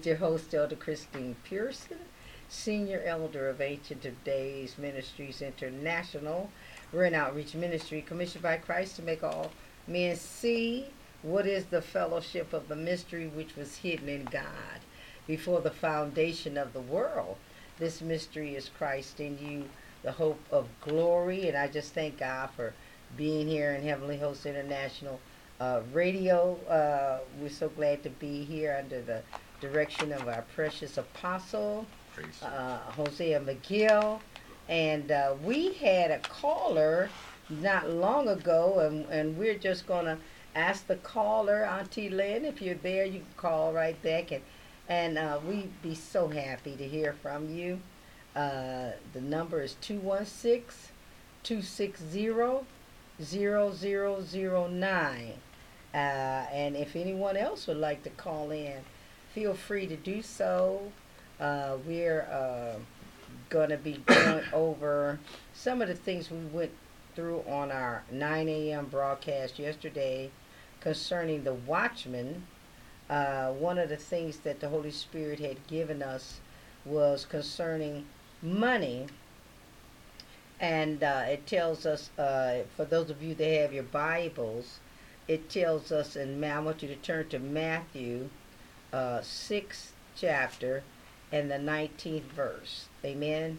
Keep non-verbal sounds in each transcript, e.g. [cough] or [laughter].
with your host, Elder Christine Pearson, Senior Elder of Ancient of Days Ministries International. We're an outreach ministry commissioned by Christ to make all men see what is the fellowship of the mystery which was hidden in God before the foundation of the world. This mystery is Christ in you, the hope of glory. And I just thank God for being here in Heavenly Host International uh, Radio. Uh, we're so glad to be here under the direction of our precious apostle, uh, Hosea McGill. And uh, we had a caller not long ago, and, and we're just going to ask the caller, Auntie Lynn, if you're there, you can call right back. And, and uh, we'd be so happy to hear from you. Uh, the number is 216 260 0009. Uh, and if anyone else would like to call in, feel free to do so. Uh, we're uh, going to be going [coughs] over some of the things we went through on our 9 a.m. broadcast yesterday concerning the watchman. Uh, one of the things that the Holy Spirit had given us was concerning money. And uh, it tells us, uh, for those of you that have your Bibles, it tells us, and I want you to turn to Matthew uh, 6th chapter and the 19th verse. Amen.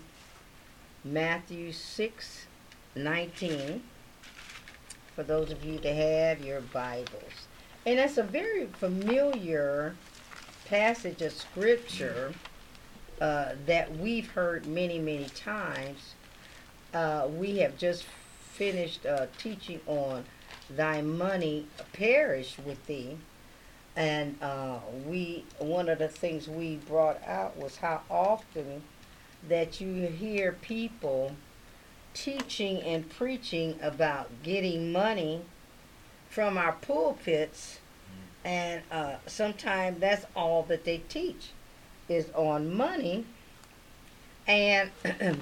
Matthew 6 19. For those of you that have your Bibles. And that's a very familiar passage of scripture uh, that we've heard many, many times. Uh, we have just finished uh, teaching on thy money perish with thee. And uh, we, one of the things we brought out was how often that you hear people teaching and preaching about getting money from our pulpits, and uh, sometimes that's all that they teach is on money and [clears throat]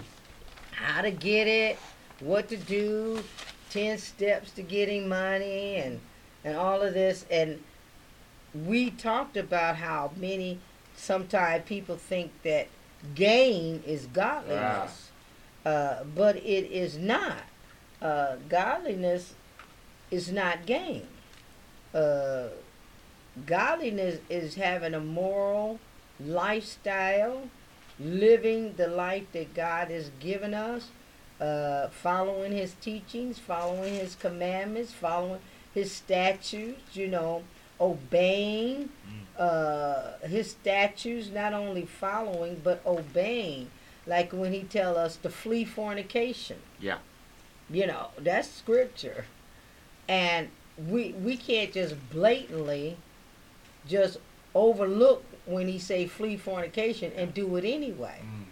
how to get it, what to do, 10 steps to getting money, and, and all of this. And we talked about how many, sometimes people think that gain is godliness, uh, but it is not. Uh, godliness is not gain. Uh, godliness is having a moral lifestyle, living the life that God has given us, uh, following His teachings, following His commandments, following His statutes, you know, obeying uh, His statutes, not only following, but obeying. Like when He tell us to flee fornication. Yeah. You know, that's scripture. And we we can't just blatantly just overlook when he say flee fornication and do it anyway. Mm.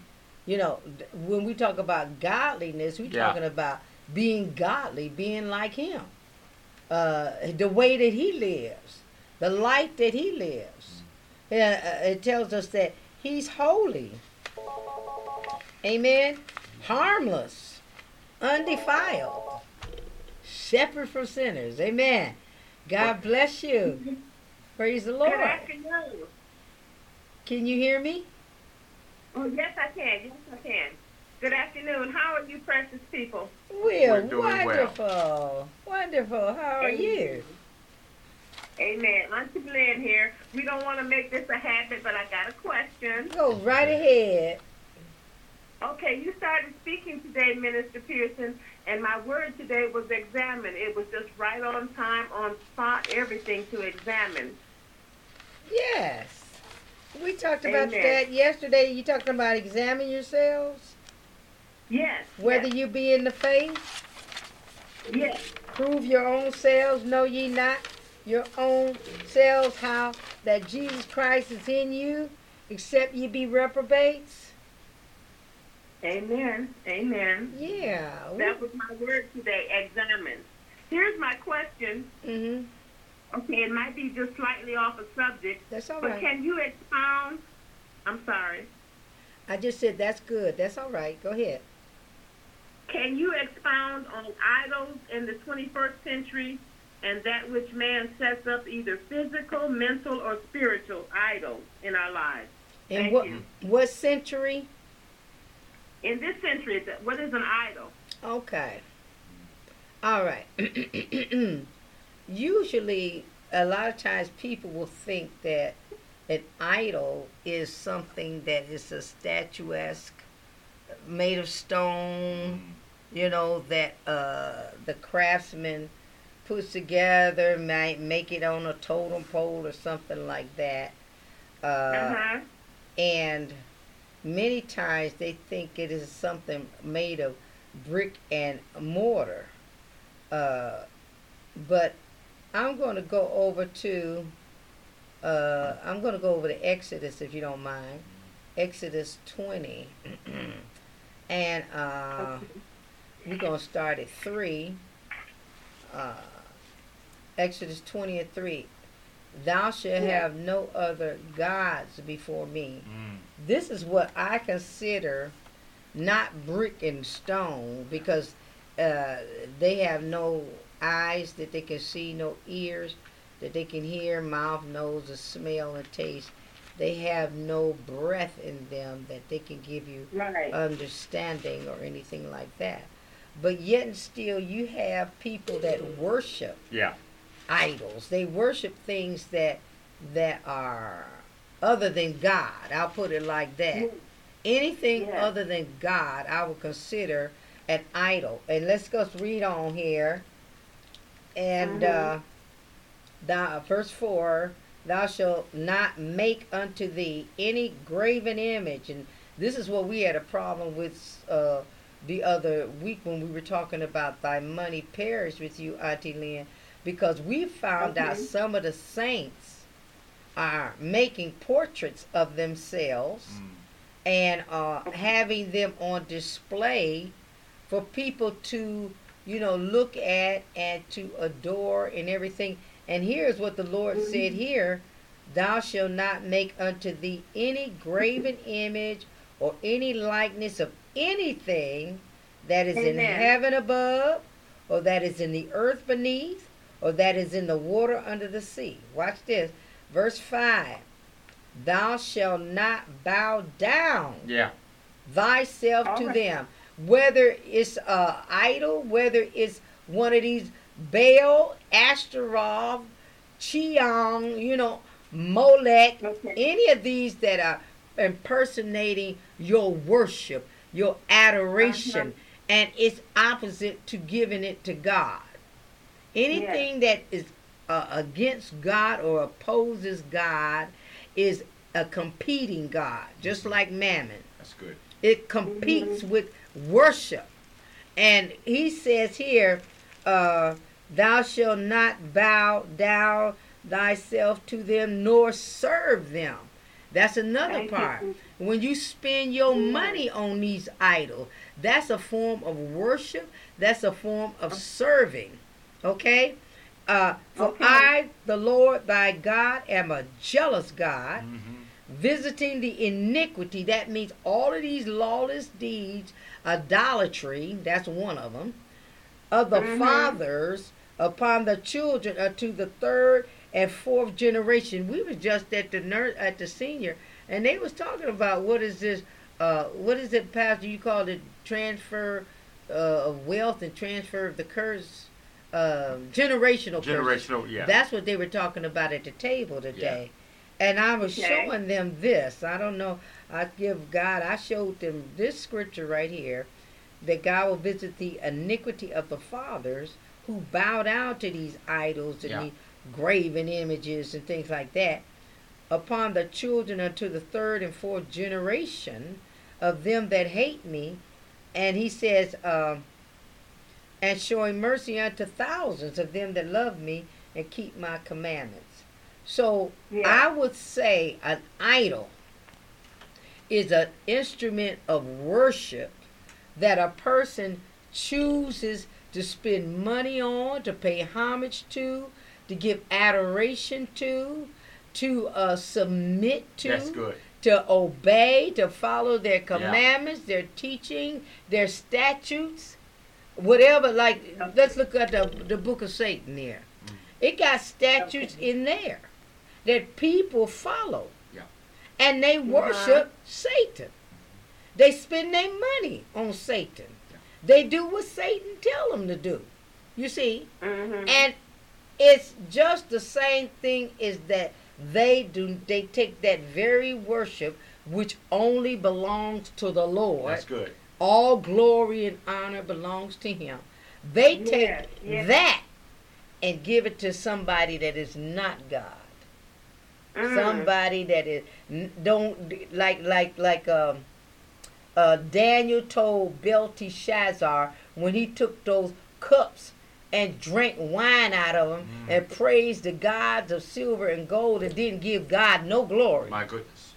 You know, when we talk about godliness, we're Yeah. talking about being godly, being like him. Uh, the way that he lives, the life that he lives. Yeah, uh, it tells us that he's holy. Amen. Harmless, undefiled, separate from sinners. Amen. God bless you. Praise the Lord. Good afternoon. Can you hear me? Oh, yes, I can. Yes, I can. Good afternoon. How are you, precious people? We're We're doing well. wonderful. Wonderful. How are you? Amen. Auntie Glenn here. We don't want to make this a habit, but I got a question. Go right ahead. Okay, you started speaking today, Minister Pearson, and my word today was examine. It was just right on time, on spot, everything to examine. Yes. We talked about Amen. that yesterday. You talking about examine yourselves? Yes. Whether you be in the faith, yes. prove your own selves, know ye not your own selves how that Jesus Christ is in you, except ye be reprobates? Amen. Amen. Yeah. That was my word today, examine. Here's my question. Mm-hmm. Okay, it might be just slightly off a subject, That's all but right. can you expound? I'm sorry. I just said that's good. That's all right. Go ahead. Can you expound on idols in the 21st century and that which man sets up either physical, mental, or spiritual idols in our lives. In Thank what you. what century? In this century, what is an idol? Okay. All right. [clears throat] Usually, a lot of times people will think that an idol is something that is a statuesque, made of stone, you know, that uh, the craftsman puts together, might make it on a totem pole or something like that. Uh, Uh-huh. and many times they think it is something made of brick and mortar. Uh, but I'm going to go over to, uh, I'm going to go over to Exodus if you don't mind. Exodus 20. and uh, we're going to start at 3. Uh, Exodus 20 and 3. Thou shalt Yeah. have no other gods before me. Mm. This is what I consider not brick and stone because uh, they have no eyes that they can see, no ears that they can hear, mouth, nose, or smell and taste. They have no breath in them that they can give you Right. understanding or anything like that. But yet and still, you have people that worship Yeah. Idols. They worship things that that are other than God. I'll put it like that. Anything Yeah. other than God, I would consider an idol. And let's go read on here. And Mhm. uh, thou, verse four: Thou shalt not make unto thee any graven image. And this is what we had a problem with uh, the other week when we were talking about thy money perish with you, Auntie Lynn, because we found out some of the saints are making portraits of themselves Mm. and uh, having them on display for people to, you know, look at and to adore and everything. And here's what the Lord Mhm. said here Thou shalt not make unto thee any graven image or any likeness of anything that is in heaven above, or that is in the earth beneath, or that is in the water under the sea. Watch this. Verse 5 Thou shalt not bow down Yeah. thyself to Alright. them. Whether it's a idol, whether it's one of these Baal, Ashtaroth, Chiun, you know, Molech, Okay. any of these that are impersonating your worship, your adoration, uh-huh. and it's opposite to giving it to God. Anything that is uh, against God or opposes God is a competing God, just like mammon. That's good. It competes with worship. And he says here, uh, Thou shalt not bow down thyself to them nor serve them. That's another Thank you. part. When you spend your Mm. money on these idols, that's a form of worship, that's a form of serving. Okay? Uh, for Okay. I, the Lord thy God, am a jealous God Mm-hmm. visiting the iniquity that means all of these lawless deeds idolatry that's one of them of the Mhm. fathers upon the children unto the third and fourth generation we were just at the ner- at the senior and they was talking about what is this uh what is it pastor you called it transfer uh, of wealth and transfer of the curse um generational curses. Generational. Yeah. That's what they were talking about at the table today. And I was Okay. showing them this. I don't know. I give God, I showed them this scripture right here that God will visit the iniquity of the fathers who bow down to these idols and Yeah. these graven images and things like that upon the children unto the third and fourth generation of them that hate me. And he says, um, and showing mercy unto thousands of them that love me and keep my commandments. So Yeah. I would say an idol is an instrument of worship that a person chooses to spend money on, to pay homage to, to give adoration to, to uh, submit to That's good. to obey, to follow their commandments, their teaching, their statutes, whatever. Like, let's look at the the book of Satan here. Mhm. It got statutes Okay. in there that people follow. Yeah. And they worship Satan. They spend their money on Satan. Yeah. They do what Satan tell them to do. You see? Mhm. And it's just the same thing is that they do they take that very worship which only belongs to the Lord. That's good. All glory and honor belongs to him. They take Yes, yes. that and give it to somebody that is not God. Mm. Somebody that is don't like like like um uh Daniel told Belteshazzar when he took those cups and drank wine out of them Mm. and praised the gods of silver and gold and didn't give God no glory. My goodness.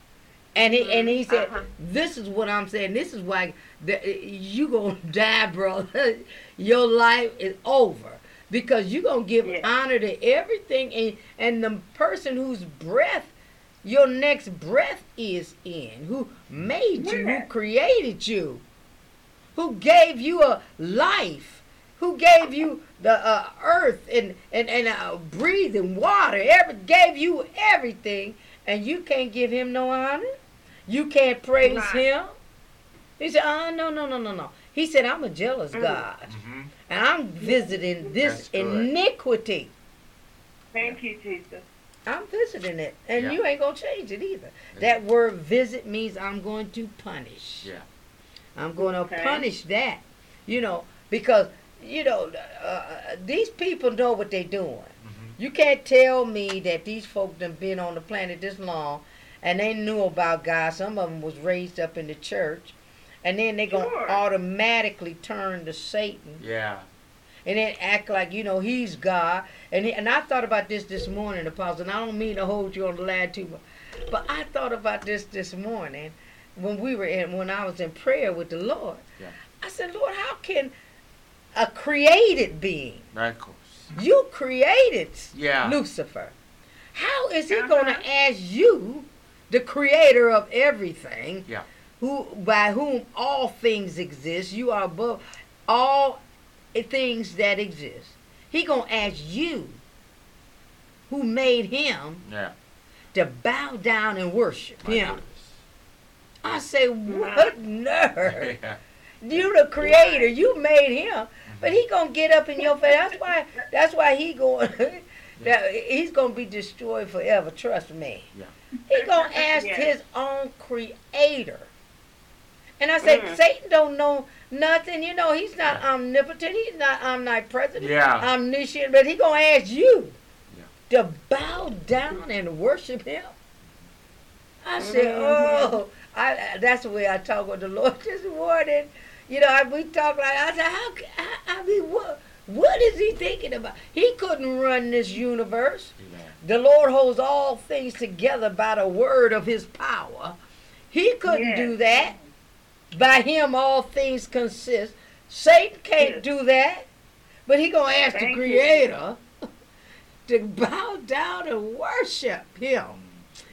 And he and he said, Uh-huh. "This is what I'm saying. This is why the, you gonna [laughs] die, brother. [laughs] Your life is over because you're gonna give Yeah. honor to everything, and and the person whose breath your next breath is in, who made you, who created you, who gave you a life, who gave you the uh, earth and and and uh, breathing water, every gave you everything, and you can't give him no honor. You can't praise him. He said, "Oh no, no, no, no, no." He said, "I'm a jealous Mm. God, hmm and I'm visiting this iniquity. Thank you, Jesus. I'm visiting it, and Yeah. you ain't gonna change it either. That word visit means I'm going to punish. Yeah. I'm going to Okay. punish that. You know, because you know uh, these people know what they're doing. hmm You can't tell me that these folk done been on the planet this long, and they knew about God. Some of them was raised up in the church, and then they're gonna Sure. automatically turn to Satan Yeah. and then act like you know he's God. And he, and I thought about this this morning, Apostle. And I don't mean to hold you on the line too much, but I thought about this this morning when we were in when I was in prayer with the Lord. Yeah. I said, Lord, how can a created being Of course. you created Yeah. Lucifer? How is he Uh-huh. going to ask you, the creator of everything, Yeah. Who by whom all things exist? You are above all things that exist. He gonna ask you, who made him, Yeah. to bow down and worship My him. goodness. I say, what nerve? [laughs] Yeah. You the creator, you made him, but he gonna get up in your face. That's why. That's why he going. [laughs] that he's gonna be destroyed forever. Trust me. Yeah. He gonna ask his own creator. And I said, Mm. Satan don't know nothing. You know, he's not omnipotent. He's not omnipresent. Yeah. Omniscient. But he gonna ask you Yeah. to bow down and worship him. I said, Mhm. oh, I, that's the way I talk with the Lord [laughs] this morning. You know, I, we talk like I said, how, I, I mean, what, what is he thinking about? He couldn't run this universe. Amen. The Lord holds all things together by the word of His power. He couldn't Yes. do that. By Him, all things consist. Satan can't Yes. do that, but he gonna ask the Thank you. Creator [laughs] to bow down and worship Him.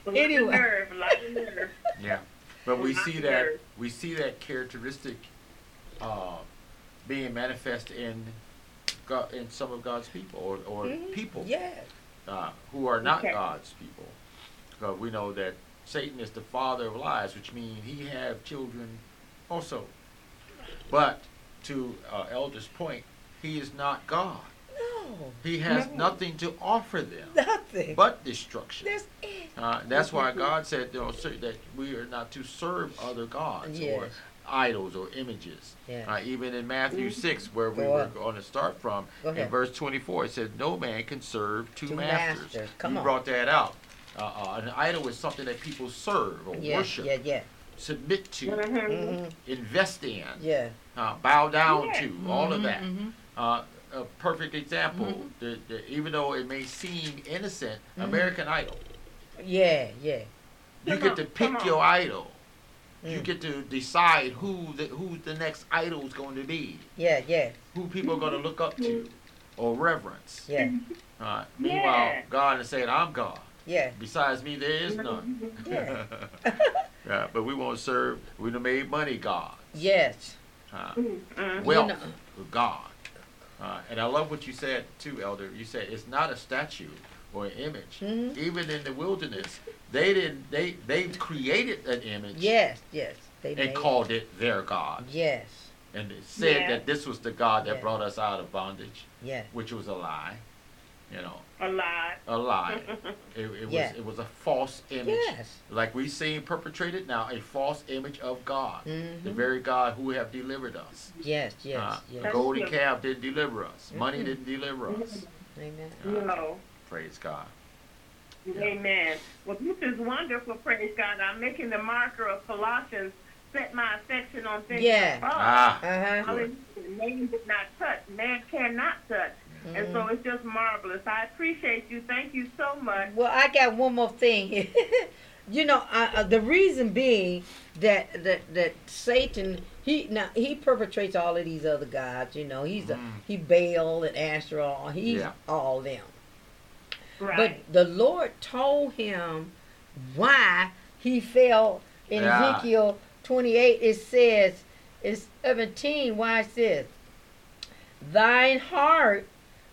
Like Anyway. nerve, nerve. [laughs] Yeah. But we see that yours. we see that characteristic uh, being manifest in God, in some of God's people or, or Mhm. people Yeah. uh, who are not Okay. God's people. Because we know that Satan is the father of lies, which means he have children also. But to uh, Elder's point, he is not God. No, He has No. nothing to offer them nothing. but destruction. That's it. Uh, that's why God said you know, that we are not to serve other gods or idols or images. Yeah. Uh, even in Matthew Mhm. 6, where we Go were on. going to start from, in verse 24, it says, No man can serve two, Two masters. masters. Come you on. brought that out. Uh, uh, an idol is something that people serve or Yeah, worship, yeah, yeah. Submit to, Mhm. hmm invest in, Yeah. uh, bow down Yeah. to, all of Mhm, that. mhm. Uh, a perfect example, Mhm. the, the, even though it may seem innocent. American Idol. Yeah, yeah. You Come get on, to pick your idol. You Mm. get to decide who the who the next idol is going to be, Yeah, yeah, who people are going to look up to or reverence. yeah, Uh, meanwhile, Yeah. God is saying, "I'm God. Yeah. Besides me, there is none." Yeah. [laughs] yeah, but we won't serve. We done made money God. Yes. uh, Mhm. wealth know- God. Uh, and I love what you said too, Elder. You said it's not a statue or an image. Mhm. Even in the wilderness, they didn't. They they created an image Yes, yes. They and made- called it their god, Yes, and it said Yeah. that this was the God that Yeah. brought us out of bondage, yes. which was a lie. You know, A lot. a lie. [laughs] it, it Yeah. was it was a false image, Yes. like we see perpetrated now, a false image of God, the Mhm. very God who have delivered us. Yes, yes, Uh, yes. the golden calf didn't deliver us. Money Mhm. didn't deliver us. Amen. Uh, No. praise God. Amen. Well, this is wonderful. Praise God. I'm making the marker of Colossians. Set my affection on things Yeah. above. Ah, Uh-huh. Hallelujah. Man did not touch. Man cannot touch. And so it's just marvelous. I appreciate you. Thank you so much. Well, I got one more thing. [laughs] you know, uh, uh, the reason being that that that Satan he now he perpetrates all of these other gods. You know, he's a, Mm. he Baal and Astral. He's Yeah. all them. Right. But the Lord told him why he fell in Yeah. Ezekiel 28. It says, it's 17. Why it says, Thine heart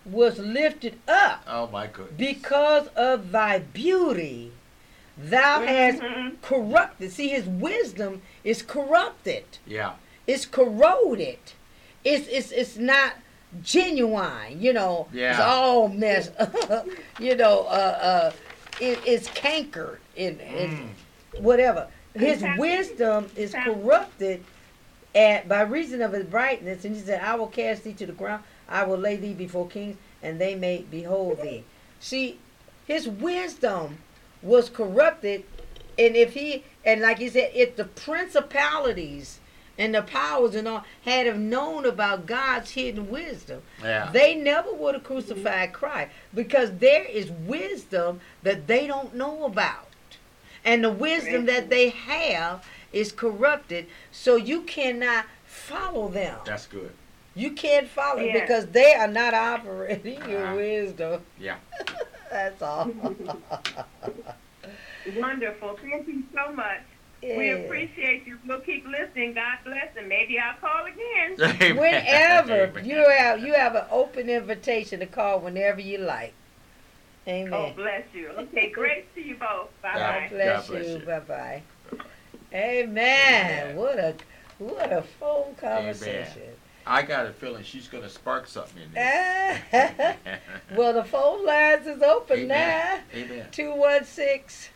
was lifted up oh my goodness. because of thy beauty. Thou hast Mhm. corrupted. See, his wisdom is corrupted. Yeah. It's corroded. It's it's it's not genuine. You know, Yeah. it's all messed. up. [laughs] you know, uh, uh, it, it's cankered in, in Mm. whatever. His wisdom is corrupted at by reason of his brightness. And he said, "I will cast thee to the ground. I will lay thee before kings, and they may behold thee." See, his wisdom was corrupted, and if he and like he said, if the principalities and the powers and all had have known about God's hidden wisdom, Yeah. they never would have crucified Christ because there is wisdom that they don't know about. And the wisdom that they have is corrupted, so you cannot follow them. That's good. You can't follow Yeah. because they are not operating your Uh-huh. wisdom. Yeah. [laughs] That's all. [laughs] Wonderful. Thank you so much. We appreciate you. We'll keep listening. God bless, and maybe I'll call again. [laughs] Amen. Whenever Amen. you have you have an open invitation to call whenever you like. Amen. Oh, bless you. Okay, grace to you both. Bye bye. bless, God bless you. you. Bye bye. Amen. Amen. What a what a phone conversation. I got a feeling she's going to spark something in there. [laughs] well, the [laughs] phone lines is open Amen. now. Amen. 216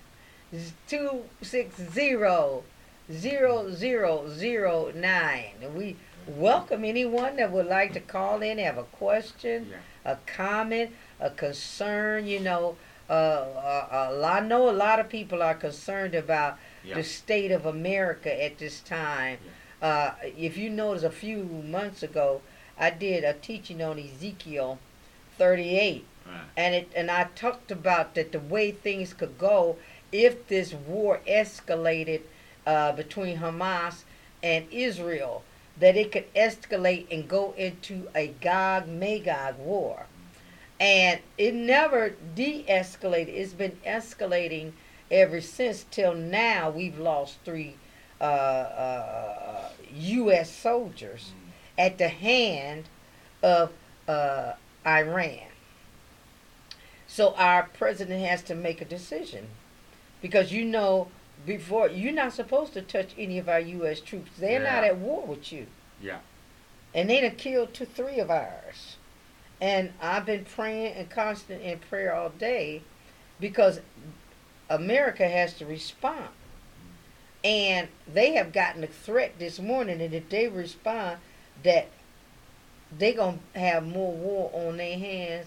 260 0009. And we welcome anyone that would like to call in, have a question, Yeah. a comment, a concern. You know, uh, uh, uh, I know a lot of people are concerned about Yeah. the state of America at this time. Uh, if you notice, a few months ago, I did a teaching on Ezekiel 38 Right. and it and I talked about that the way things could go if this war escalated uh, between Hamas and Israel, that it could escalate and go into a Gog Magog war, and it never de-escalated. It's been escalating ever since till now. We've lost three uh, uh, U.S. soldiers at the hand of uh, Iran. So our president has to make a decision because you know before you're not supposed to touch any of our U.S. troops. They're not at war with you, Yeah. and they done killed two, three of ours. And I've been praying and constant in prayer all day because America has to respond. And they have gotten a threat this morning that if they respond, that they're going to have more war on their hands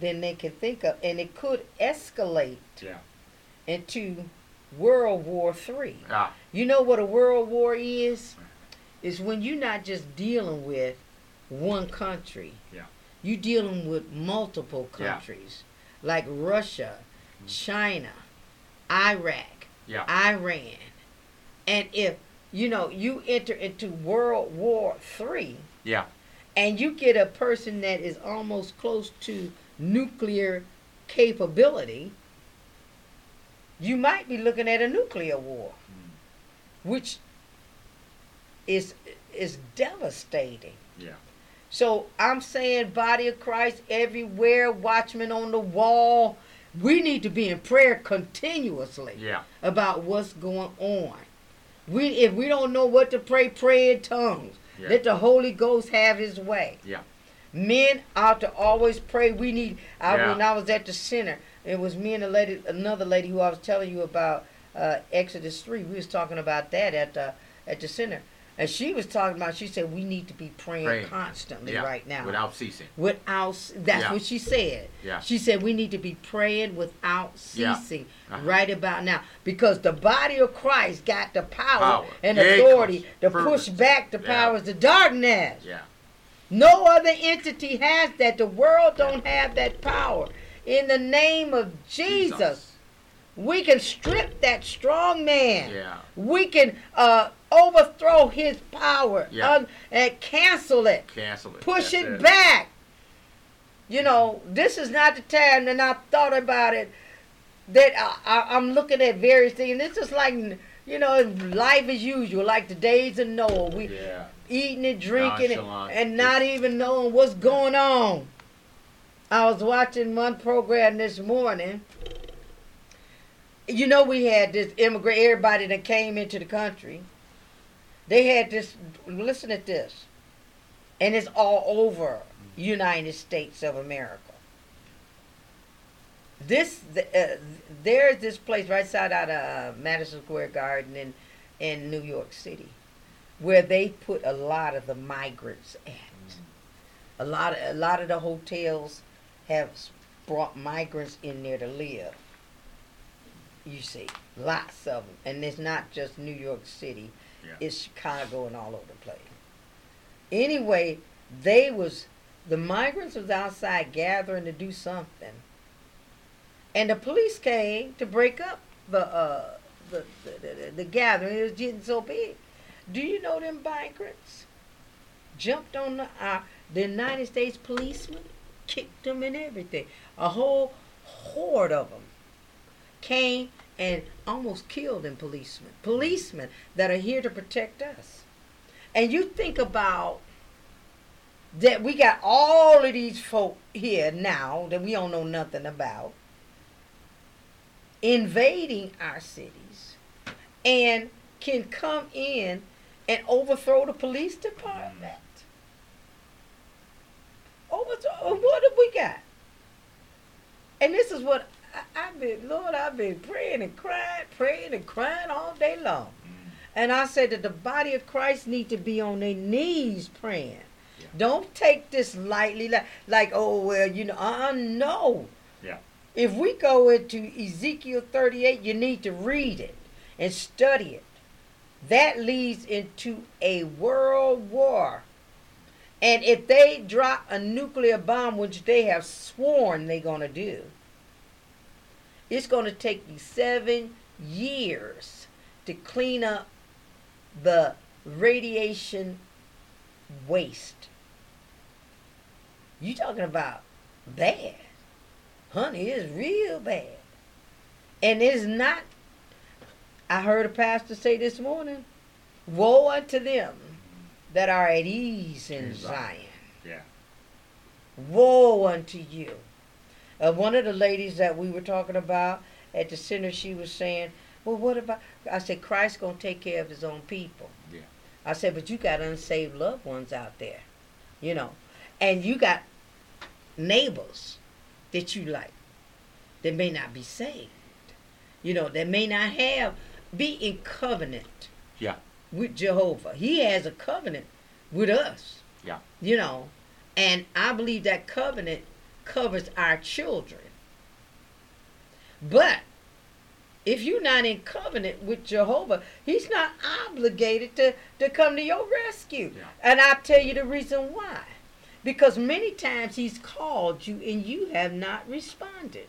than they can think of. And it could escalate Yeah. into World War Three. Ah. You know what a world war is? Is when you're not just dealing with one country. Yeah. You dealing with multiple Yeah. countries. Like Russia, China, Iraq, Yeah. Iran. And if you know you enter into World War Three Yeah. and you get a person that is almost close to nuclear capability, you might be looking at a nuclear war, hmm. which is is devastating. Yeah. So I'm saying, body of Christ everywhere, watchmen on the wall. We need to be in prayer continuously Yeah. about what's going on. We if we don't know what to pray, pray in tongues. Yeah. Let the Holy Ghost have His way. Yeah. Men ought to always pray. We need. I, Yeah. When I was at the center, it was me and a lady, another lady who I was telling you about uh, Exodus three. We was talking about that at the at the center, and she was talking about. She said we need to be praying, Praying. constantly Yeah. right now. Without ceasing. Without that's Yeah. what she said. Yeah. She said we need to be praying without Yeah. ceasing Uh-huh. right about now because the body of Christ got the power, Power. and Yeah, authority to push back the Yeah. powers of darkness. Yeah. No other entity has that. The world don't have that power. In the name of Jesus, we can strip that strong man. Yeah. We can uh, overthrow his power Yeah. un- and cancel it Cancel it. push That's it, back. You know, this is not the time that I thought about it. That I, I, I'm looking at various things. This is like, you know, life as usual, like the days of Noah. We Yeah. eating and drinking and, and not even knowing what's going on. I was watching one program this morning. You know, we had this immigrant, everybody that came into the country. They had this, listen at this, and it's all over United States of America. This, uh, there's this place right side out of uh, Madison Square Garden in, in New York City where they put a lot of the migrants at. A lot a lot of the hotels have brought migrants in there to live. You see, lots of them, and it's not just New York City; Yeah. it's Chicago and all over the place. Anyway, they was the migrants was outside gathering to do something, and the police came to break up the uh the the, the, the gathering. It was getting so big. Do you know them migrants jumped on the uh, the United States policemen, kicked them and everything. A whole horde of them came and almost killed in policemen. Policemen that are here to protect us. And you think about that we got all of these folk here now that we don't know nothing about invading our cities and can come in and overthrow the police department. Overthrow. What have we got? And this is what I, I've been, Lord, I've been praying and crying, praying and crying all day long. And I said that the body of Christ need to be on their knees praying. Yeah. Don't take this lightly, like, like oh well, you know, uh, no. Yeah. If we go into Ezekiel 38, you need to read it and study it. That leads into a world war. And if they drop a nuclear bomb, which they have sworn they're going to do, it's going to take you seven years to clean up the radiation waste. You talking about bad. Honey, it's real bad. And it's not, I heard a pastor say this morning, woe unto them that are at ease in. Zion. Yeah. Woe unto you. Uh, one of the ladies that we were talking about at the center, she was saying, well, what about, I said, Christ's going to take care of his own people. Yeah. I said, but you got unsaved loved ones out there, you know, and you got neighbors that you like that may not be saved, you know, that may not have, be in covenant Yeah. with Jehovah. He has a covenant with us. Yeah. You know, and I believe that covenant covers our children. But if you're not in covenant with Jehovah, he's not obligated to, to come to your rescue. Yeah. And I'll tell you the reason why. Because many times he's called you and you have not responded.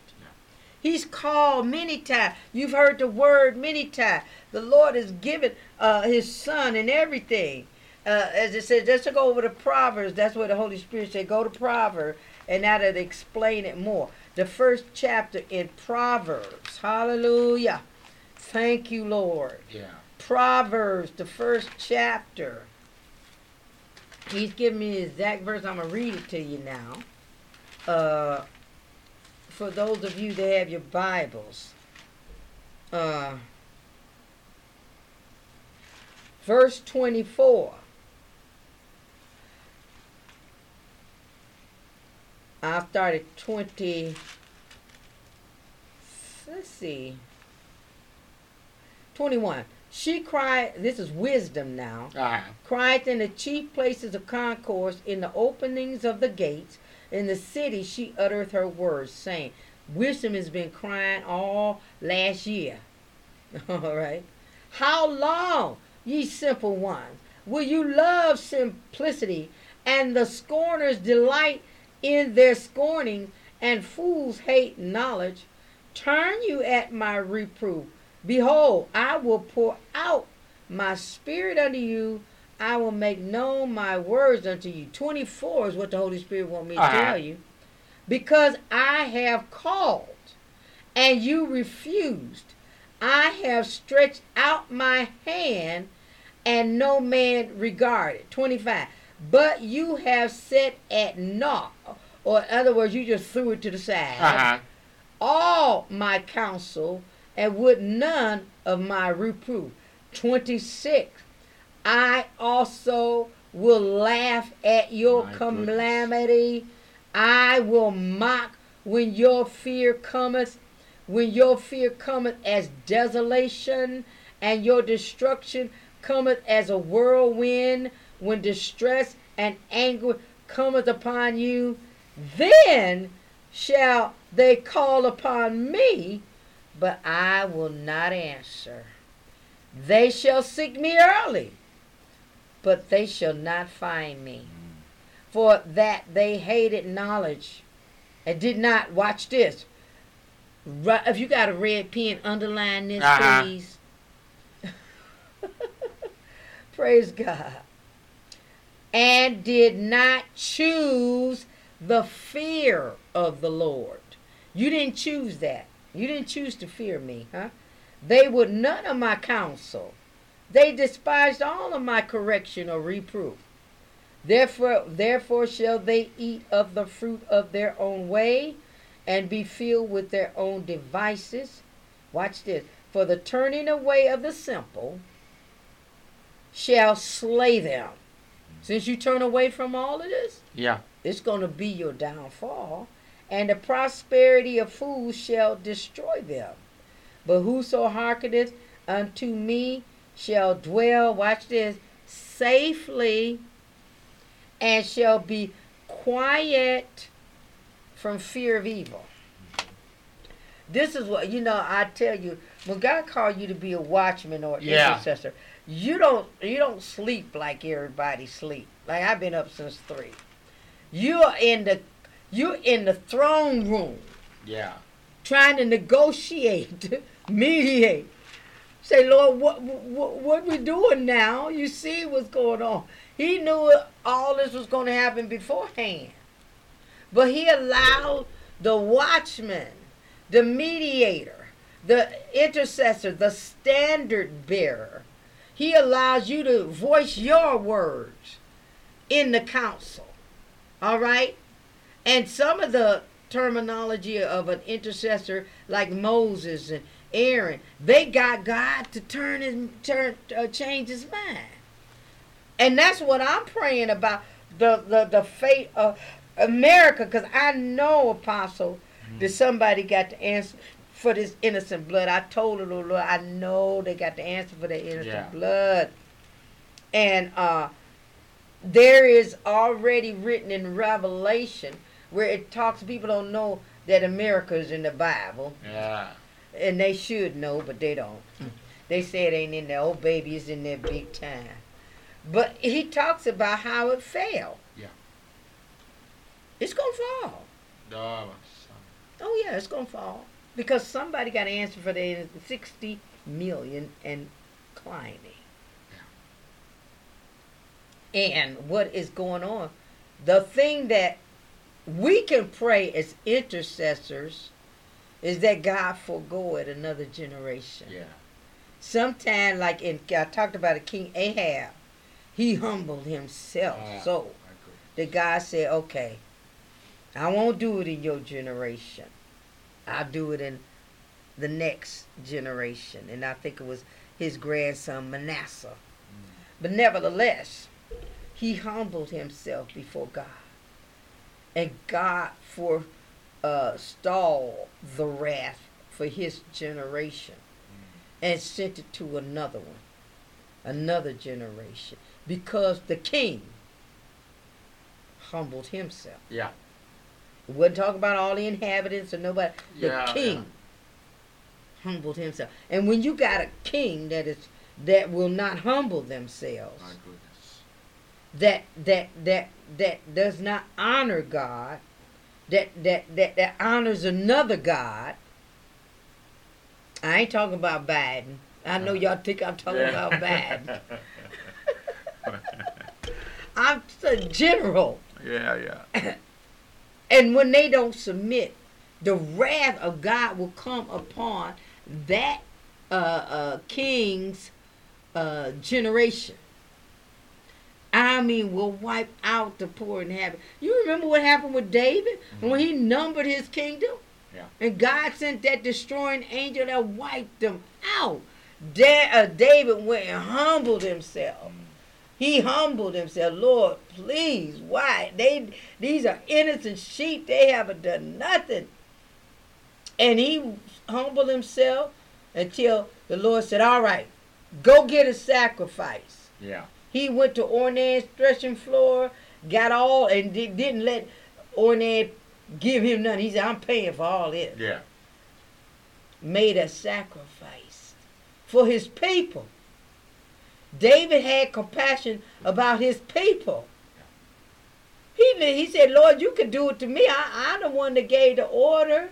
He's called many times. You've heard the word many times. The Lord has given uh, His Son and everything. Uh, as it says, let's go over to Proverbs. That's where the Holy Spirit said, go to Proverbs, and that'll explain it more. The first chapter in Proverbs. Hallelujah. Thank you, Lord. Yeah. Proverbs, the first chapter. He's giving me the exact verse. I'm gonna read it to you now. Uh, for those of you that have your Bibles, uh, verse 24. I started 20. Let's see. 21. She cried, this is wisdom now, Uh-huh. cried in the chief places of concourse, in the openings of the gates, in the city she uttereth her words, saying, Wisdom has been crying all last year. [laughs] all right. How long, ye simple ones, will you love simplicity, and the scorners delight in their scorning, and fools hate knowledge? Turn you at my reproof. Behold, I will pour out my spirit unto you. I will make known my words unto you. 24 is what the Holy Spirit want me to Uh-huh. tell you. Because I have called and you refused. I have stretched out my hand and no man regarded. 25. But you have set at naught. Or in other words, you just threw it to the side Uh-huh. all my counsel and would none of my reproof. 26. I also will laugh at your My calamity. I will mock when your fear cometh, when your fear cometh as desolation, and your destruction cometh as a whirlwind, when distress and anger cometh upon you. Then shall they call upon me, but I will not answer. They shall seek me early, but they shall not find me. For that they hated knowledge and did not, watch this. If you got a red pen, underline this, Uh-huh. please. [laughs] Praise God. And did not choose the fear of the Lord. You didn't choose that. You didn't choose to fear me, huh? They would none of my counsel. They despised all of my correction or reproof. Therefore, therefore shall they eat of the fruit of their own way, and be filled with their own devices. Watch this. For the turning away of the simple shall slay them. Since you turn away from all of this, Yeah. it's going to be your downfall, and the prosperity of fools shall destroy them. But whoso hearkeneth unto me shall dwell, watch this, safely, and shall be quiet from fear of evil. This is what you know. I tell you, when God called you to be a watchman or Yeah. intercessor, you don't you don't sleep like everybody sleep. Like I've been up since three. You are in the you're in the throne room Yeah. trying to negotiate, [laughs] mediate. Say, Lord, what, what what we doing now? You see what's going on. He knew all this was going to happen beforehand, but he allowed the watchman, the mediator, the intercessor, the standard bearer. He allows you to voice your words in the council. All right? And some of the terminology of an intercessor like Moses and Aaron, they got God to turn his turn uh, change his mind. And that's what I'm praying about the the, the fate of America cuz I know apostle that somebody got the answer for this innocent blood. I told her, Lord, I know they got the answer for the innocent Yeah. blood. And uh there is already written in Revelation where it talks people don't know that America is in the Bible Yeah. and they should know but they don't. They say it ain't in there. Oh baby it's in there big time. But he talks about how it fell. Yeah. It's gonna fall. Oh, Oh yeah, it's gonna fall. Because somebody got to answer for the sixty million and climbing. And what is going on? The thing that we can pray as intercessors is that God forego it another generation. yeah. Sometime like in I talked about a King Ahab. he humbled himself Ah, so that God said, okay, I won't do it in your generation. I'll do it in the next generation. And I think it was his grandson Manasseh. But nevertheless, he humbled himself before God. And God for uh, stalled the wrath for his generation and sent it to another one, another generation, because the king humbled himself. Yeah. We wasn't talking about all the inhabitants or nobody. The Yeah, king humbled himself. And when you got a king that is that will not humble themselves, My goodness. that that that that does not honor God, that that that, that honors another God. I ain't talking about Biden. I know uh-huh. y'all think I'm talking about Biden. [laughs] [laughs] I'm a general. yeah, yeah. [laughs] And when they don't submit, the wrath of God will come upon that uh, uh, king's uh, generation. I mean, will wipe out the poor inhabitants. You remember what happened with David when he numbered his kingdom? Yeah. And God sent that destroying angel that wiped them out. Da- uh, David went and humbled himself. He humbled himself. Lord, please, why? They these are innocent sheep. They haven't done nothing. And he humbled himself until the Lord said, All right, go get a sacrifice. Yeah. He went to Ornan's threshing floor, got all, and di- didn't let Ornan give him none. He said, I'm paying for all this. Yeah. Made a sacrifice for his people. David had compassion about his people. He, he said, Lord, you could do it to me. I, I'm the one that gave the order.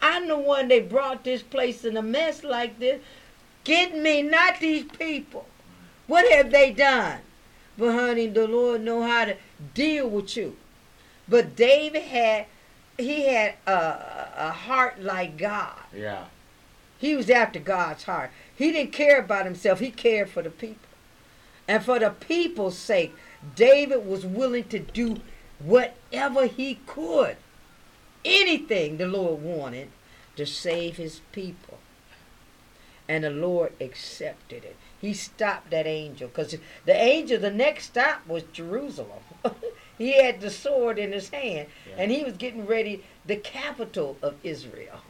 I'm the one that brought this place in a mess like this. Get me, not these people. What have they done? But honey, the Lord know how to deal with you. But David had, he had a, a a heart like God. Yeah. He was after God's heart. He didn't care about himself. He cared for the people. And for the people's sake, David was willing to do whatever he could. Anything the Lord wanted to save his people. And the Lord accepted it. He stopped that angel because the angel, the next stop was Jerusalem. [laughs] he had the sword in his hand Yeah. and he was getting ready, the capital of Israel.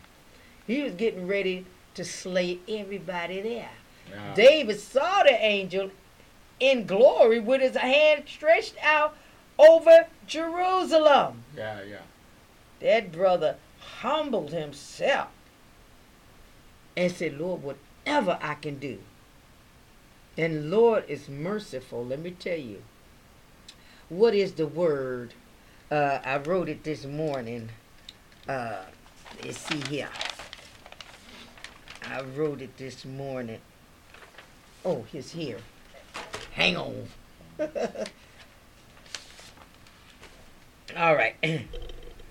He was getting ready to slay everybody there. David saw the angel in glory with his hand stretched out over Jerusalem. Yeah, yeah. That brother humbled himself and said, Lord, whatever I can do. And Lord is merciful. Let me tell you. What is the word? Uh, I wrote it this morning. Uh, let's see here. I wrote it this morning. Oh, he's here. Hang on. All right. [clears throat]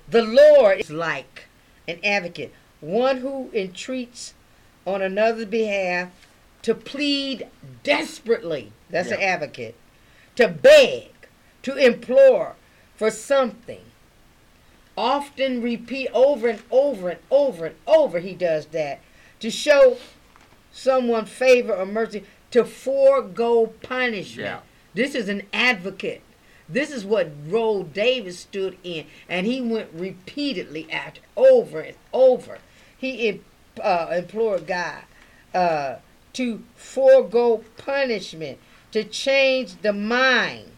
The Lord is like an advocate, one who entreats on another's behalf to plead desperately. That's an advocate. To beg, to implore for something. Often repeat over and over and over and over, he does that. To show someone favor or mercy, to forego punishment. Yeah. This is an advocate. This is what role David stood in, and he went repeatedly after, over and over. He uh, implored God uh, to forego punishment, to change the mind.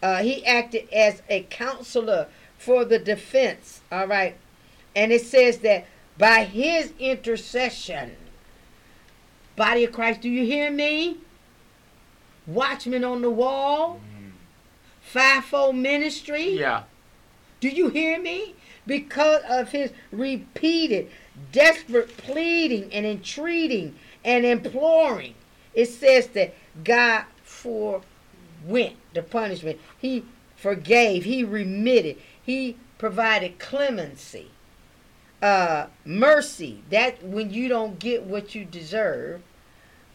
Uh, he acted as a counselor for the defense. All right, and it says that by his intercession, body of Christ, do you hear me? Watchman on the wall mm-hmm. fivefold ministry. Yeah. Do you hear me? Because of his repeated, desperate pleading and entreating and imploring, it says that God forwent the punishment. He forgave. He remitted. He provided clemency, uh, mercy. That when you don't get what you deserve,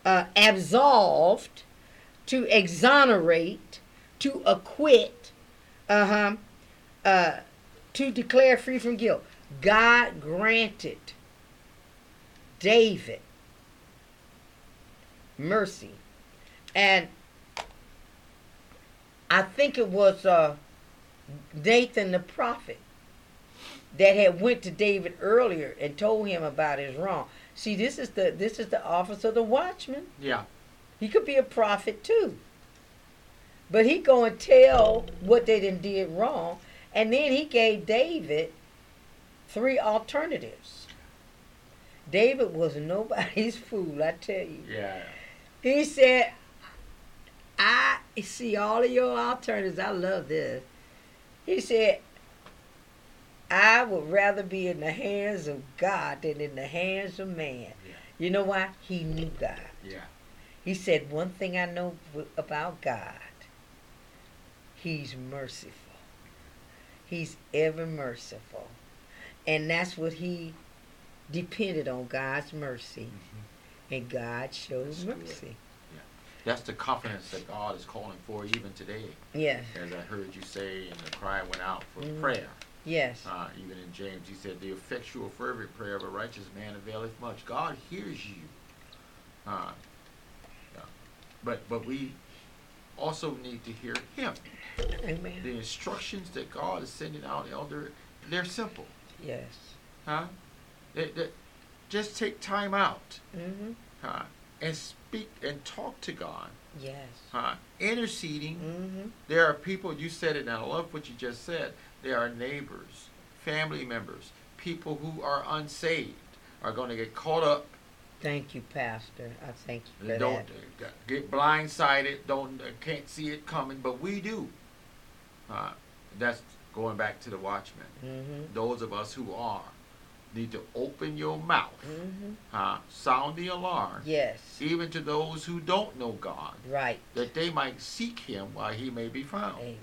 uh, absolved, to exonerate, to acquit, uh-huh, uh, to declare free from guilt. God granted David mercy. And I think it was uh, Nathan the prophet that had went to David earlier and told him about his wrong. See, this is the this is the office of the watchman. Yeah. He could be a prophet too. But he go and tell what they done did wrong, and then he gave David three alternatives. David was nobody's [laughs] fool, I tell you. Yeah. He said, I see all of your alternatives. I love this. He said, I would rather be in the hands of God than in the hands of man. Yeah. You know why? He knew God. Yeah. He said, One thing I know about God, He's merciful. He's ever merciful. And that's what he depended on God's mercy. And God good. mercy. That's the confidence that God is calling for even today. Yes, As I heard you say, and the cry went out for Mhm. prayer. Yes, Uh, even in James, he said, "The effectual, fervent prayer of a righteous man availeth much." God hears you. Uh, yeah. But but we also need to hear Him. amen. The instructions that God is sending out, Elder, they're simple, Yes. huh? They, they, just take time out, Mm-hmm. huh? And speak and talk to God, Yes. huh? Interceding. Mm-hmm. There are people, you said it, and I love what you just said. There are neighbors, family members, people who are unsaved are going to get caught up. Thank you, Pastor. I thank you for don't that. get blindsided, don't can't see it coming, but we do. Uh, that's going back to the watchmen. Mm-hmm. Those of us who are need to open your mouth, Mm-hmm. uh, sound the alarm, Yes. even to those who don't know God, Right. that they might seek Him while He may be found. Amen.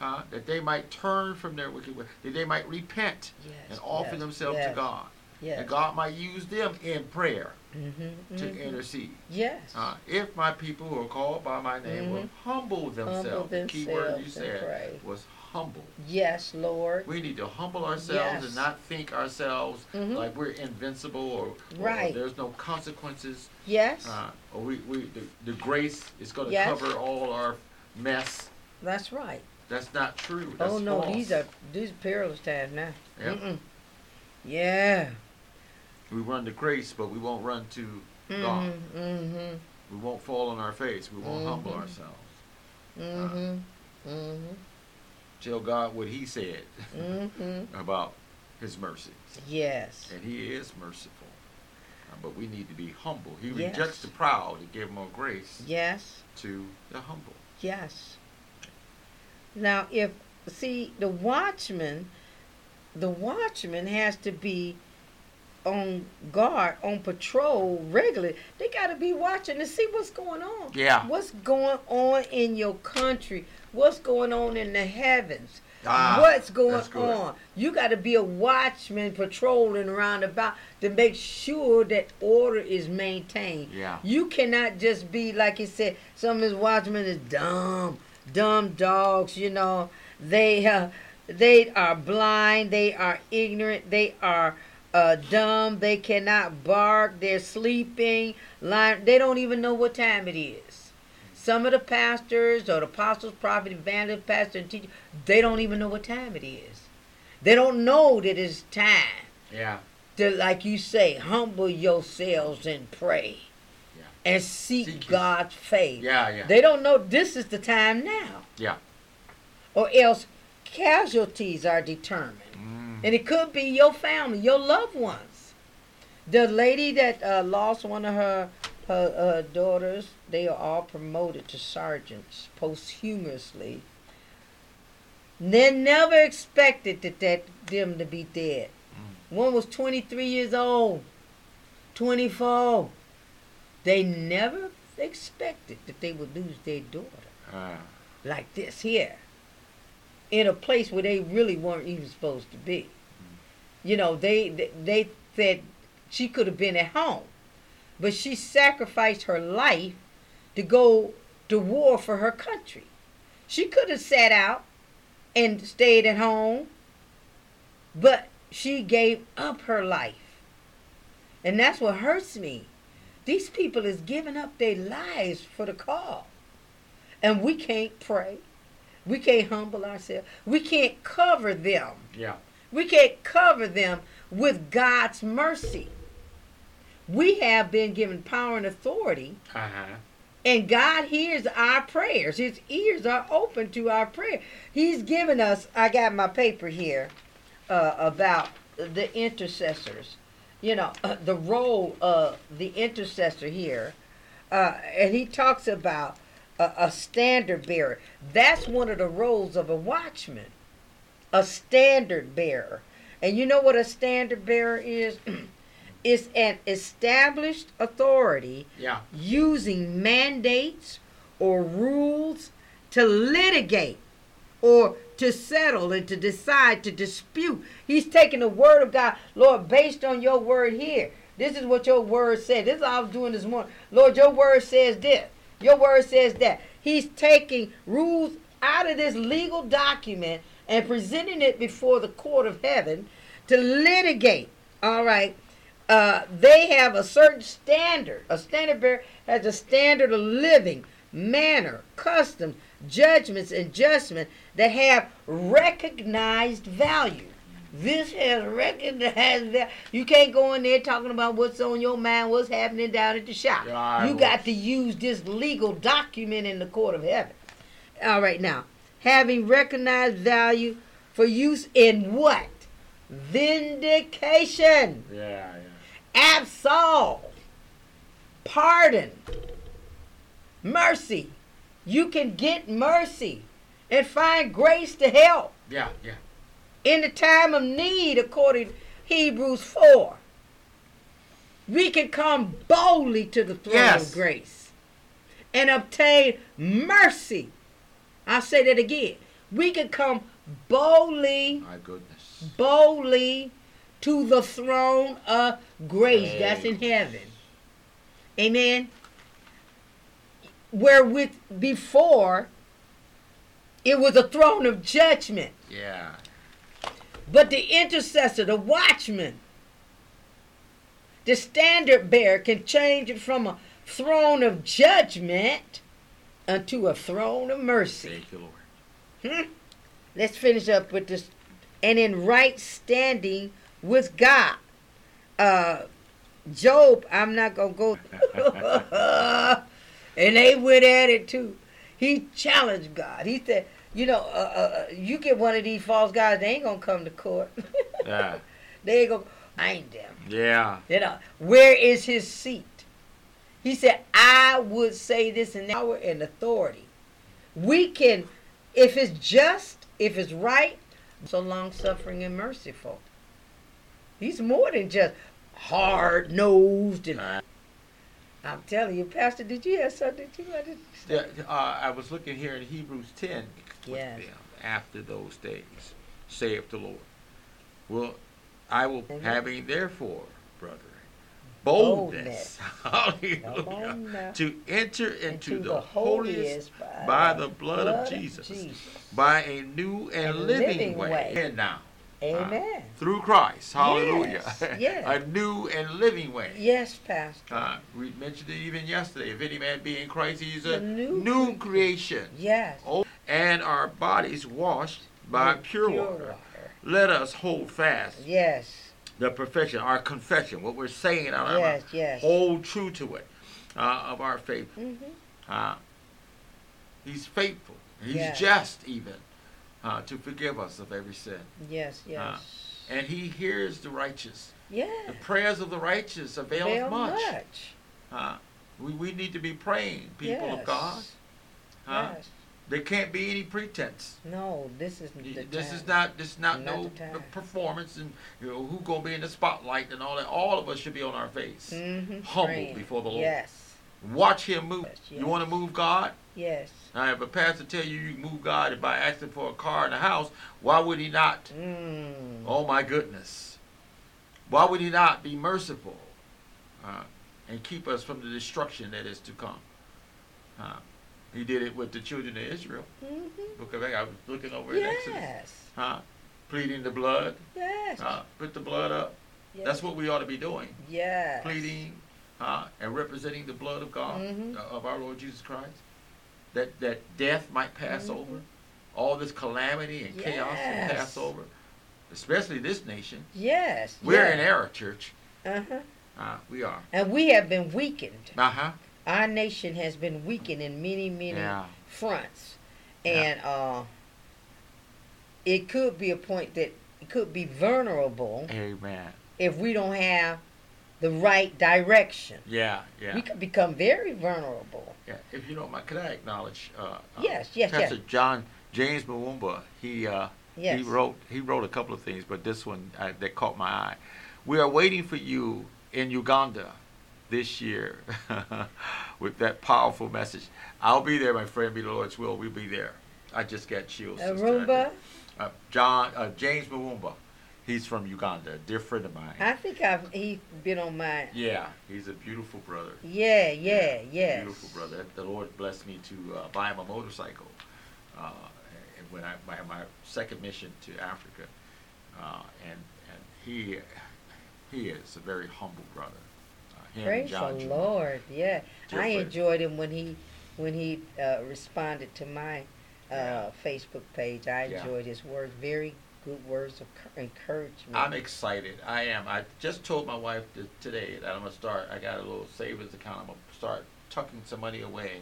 Uh, that they might turn from their wicked way, that they might repent Yes. and offer yes, themselves yes, to God, Yes. and God might use them in prayer Mm-hmm. to mm-hmm. intercede. Yes. Uh, if my people who are called by my name will humble themselves, Mm-hmm. Humble the key word you said pray. was humble. Yes, Lord. We need to humble ourselves and not think ourselves Mhm. like we're invincible or, or- or there's no consequences. Yes. Uh, or we, we the, the grace is going to cover all our mess. That's right. That's not true. That's oh no, false. these are these are perilous times now. Yeah. Mm-mm. Yeah. We run to grace, but we won't run to God. Mm-hmm. Mm-hmm. We won't fall on our face. We won't humble Mhm. ourselves. Mm-hmm. Mm-hmm. Tell God what He said Mm-hmm. [laughs] about His mercy. Yes. And He is merciful. Uh, but we need to be humble. He Yes. rejects the proud and give more grace Yes. to the humble. Yes. Now, if see the watchman, the watchman has to be on guard, on patrol regularly. They got to be watching to see what's going on. Yeah. What's going on in your country? What's going on in the heavens? Ah, What's going on? You got to be a watchman patrolling around about to make sure that order is maintained. Yeah. You cannot just be like he said. Some of his watchmen is dumb, dumb dogs. You know, they uh, they are blind. They are ignorant. They are uh, dumb. They cannot bark. They're sleeping. Lying. They don't even know what time it is. Some of the pastors or the apostles, prophet, evangelist, pastor, and teacher, they don't even know what time it is. They don't know that it's time Yeah. to, like you say, humble yourselves and pray. And seek, Seek God's face. Yeah. Yeah. They don't know this is the time now, yeah. or else casualties are determined. Mm. And it could be your family, your loved ones. The lady that uh, lost one of her her uh, daughters, they are all promoted to sergeants posthumously. They never expected that, that them to be dead. One was 23 years old, 24. They never expected that they would lose their daughter like this here in a place where they really weren't even supposed to be. You know, they they, they said she could have been at home, but she sacrificed her life to go to war for her country. She could have sat out and stayed at home, but she gave up her life. And that's what hurts me. These people is giving up their lives for the call. And we can't pray. We can't humble ourselves. We can't cover them. Yeah. We can't cover them with God's mercy. We have been given power and authority, Uh huh. and God hears our prayers. His ears are open to our prayer. He's given us, I got my paper here uh, about the intercessors, you know, the role of the intercessor here. Uh, and he talks about a, a standard bearer. That's one of the roles of a watchman, a standard bearer. And you know what a standard bearer is? [clears throat] it's an established authority Yeah. using mandates or rules to litigate or to settle and to decide to dispute. He's taking the word of God, Lord, based on your word here. This is what your word said. This is all I was doing this morning. Lord, your word says this. Your word says that. He's taking rules out of this legal document and presenting it before the court of heaven to litigate. All right. Uh, they have a certain standard. A standard bearer has a standard of living, manner, custom, judgments, and judgment that have recognized value. This has recognized that You can't go in there talking about what's on your mind, what's happening down at the shop. Yeah, you got to use this legal document in the court of heaven. All right, now, having recognized value for use in what? Vindication Yeah. Yeah. absolve, pardon, mercy. You can get mercy and find grace to help Yeah. Yeah. in the time of need, according to Hebrews 4. We can come boldly to the throne Yes. of grace and obtain mercy. I'll say that again. We can come boldly My goodness. boldly to the throne of grace that's in heaven. Amen. Wherewith before it was a throne of judgment, Yeah. but the intercessor, the watchman, the standard bearer can change it from a throne of judgment unto a throne of mercy. Thank you, Lord. Hmm? Let's finish up with this. And in right standing with God. Uh, Job, I'm not going to go. [laughs] [laughs] and they went at it too. He challenged God. He said, you know, uh, uh, you get one of these false guys, they ain't going to come to court. [laughs] Yeah. they ain't going to find them. Yeah. You know, where is his seat? He said, I would say this in power and authority. We can, if it's just, if it's right, so long suffering and merciful. He's more than just hard nosed and Uh, I'm telling you, Pastor, did you have something that you wanted to yeah, say? uh, I was looking here in Hebrews 10 with Yes. them after those days, saith the Lord. Well, I will, Amen. having therefore, brother, boldness, [laughs] Come hallelujah, to enter into, Into the, holiest by, by the blood of Jesus. by a new and, And living, living way. way. And now, Amen. through Christ, hallelujah, Yes, [laughs] yes. a new and living way. yes, Pastor. Uh, we mentioned it even yesterday. If any man be in Christ, he's a new new, creation. yes. Oh, and our bodies washed by With pure, water. Let us hold fast Yes. the profession, our confession, what we're saying out of Yes, yes. Hold true to it uh, of our faith. Mm-hmm. Uh, he's faithful. He's Yes. just even uh, to forgive us of every sin. Yes, yes. Uh, And he hears the righteous. yeah. The prayers of the righteous avail much. much. Uh, we, we need to be praying, people yes. of God. Uh, Yes. There can't be any pretense. No, this isn't the this time. is not this is not, Not no performance and you know who gonna be in the spotlight and all that. All of us should be on our face, Mhm. humble Praying. before the Lord. Yes. Watch Him move. Yes, You want to move God? Yes. Now, if a pastor tell you you move God by asking for a car and a house, why would He not? Mm. Oh my goodness! Why would He not be merciful uh, and keep us from the destruction that is to come? Uh, He did it with the children of Israel. Mm-hmm. Book of I was looking over in Exodus. Yes. Huh? Pleading the blood. Yes. Huh? Put the blood up. yes. That's what we ought to be doing. Yes. Pleading huh? and representing the blood of God, Mhm. uh, of our Lord Jesus Christ. That, that death might pass Mhm. over. All this calamity and chaos Yes. will pass over. Especially this nation. Yes. We're yes. in error, church. Uh-huh. Uh, we are. And we have been weakened. Uh huh. Our nation has been weakened in many, many Yeah. fronts. Yeah. And uh it could be a point that it could be vulnerable Amen. if we don't have the right direction. Yeah. Yeah. We could become very vulnerable. Yeah, if you don't mind, could I acknowledge? Uh, uh, Yes, yes, Pastor yes. John James Mawumba. He uh, Yes. he wrote he wrote a couple of things, but this one uh, that caught my eye. We are waiting for you in Uganda this year [laughs] with that powerful message. I'll be there, my friend. Be the Lord's will. We'll be there. I just got chills. Arumba, Uh, John uh, James Mawumba. He's from Uganda, a dear friend of mine. I think I've he been on my yeah, he's a beautiful brother. yeah, yeah, yes. Beautiful brother. The Lord blessed me to uh, buy him a motorcycle. Uh, and when I my, my second mission to Africa, uh, and and he he is a very humble brother. Uh, Praise the Jr. Lord. Yeah. Dear I friend. enjoyed him when he when he uh, responded to my uh, Yeah. Facebook page. I Yeah. enjoyed his words. Very good words of encouragement. I'm excited. I am. I just told my wife th- today that I'm gonna start. I got a little savings account. I'm gonna start tucking some money away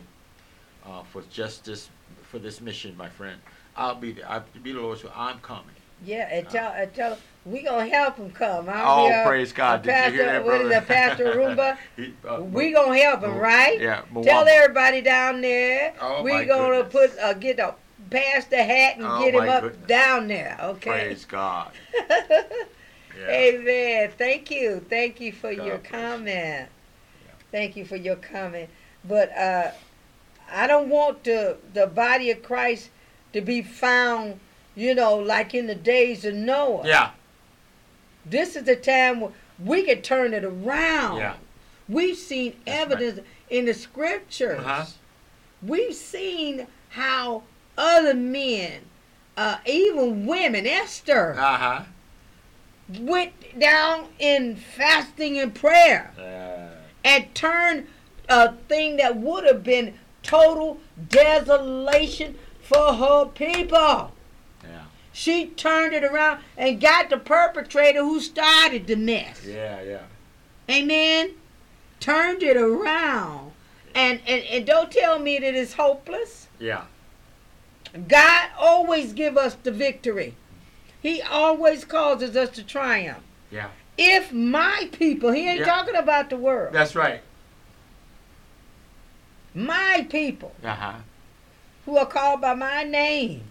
uh, for just this for this mission, my friend. I'll be there. I'll be the Lord's will. I'm coming. yeah, and tell uh, tell we gonna help him come. I'm Oh, praise God. uh, Did you Pastor, hear that, what is brother? Pastor Roomba? [laughs] He, uh, we gonna help him, right? Yeah. Tell everybody down there. Oh, we gonna goodness. put uh, get a pass the hat and Oh, get him up goodness. down there. Okay. Praise God. [laughs] Yeah. Amen. Thank you. Thank you for God your bless comment. Thank you for your comment. But uh, I don't want the the body of Christ to be found, you know, like in the days of Noah. Yeah. This is the time where we can turn it around. Yeah. We've seen That's evidence in the scriptures. Uh-huh. We've seen how other men, uh, even women, Esther, Uh huh. went down in fasting and prayer Uh, and turned a thing that would have been total desolation for her people. yeah. She turned it around and got the perpetrator who started the mess. Yeah. Yeah. Amen. Turned it around. And, and and don't tell me that it's hopeless. Yeah. God always give us the victory. He always causes us to triumph. Yeah. If my people, he ain't Yeah. talking about the world. That's right. my people Uh huh. who are called by my name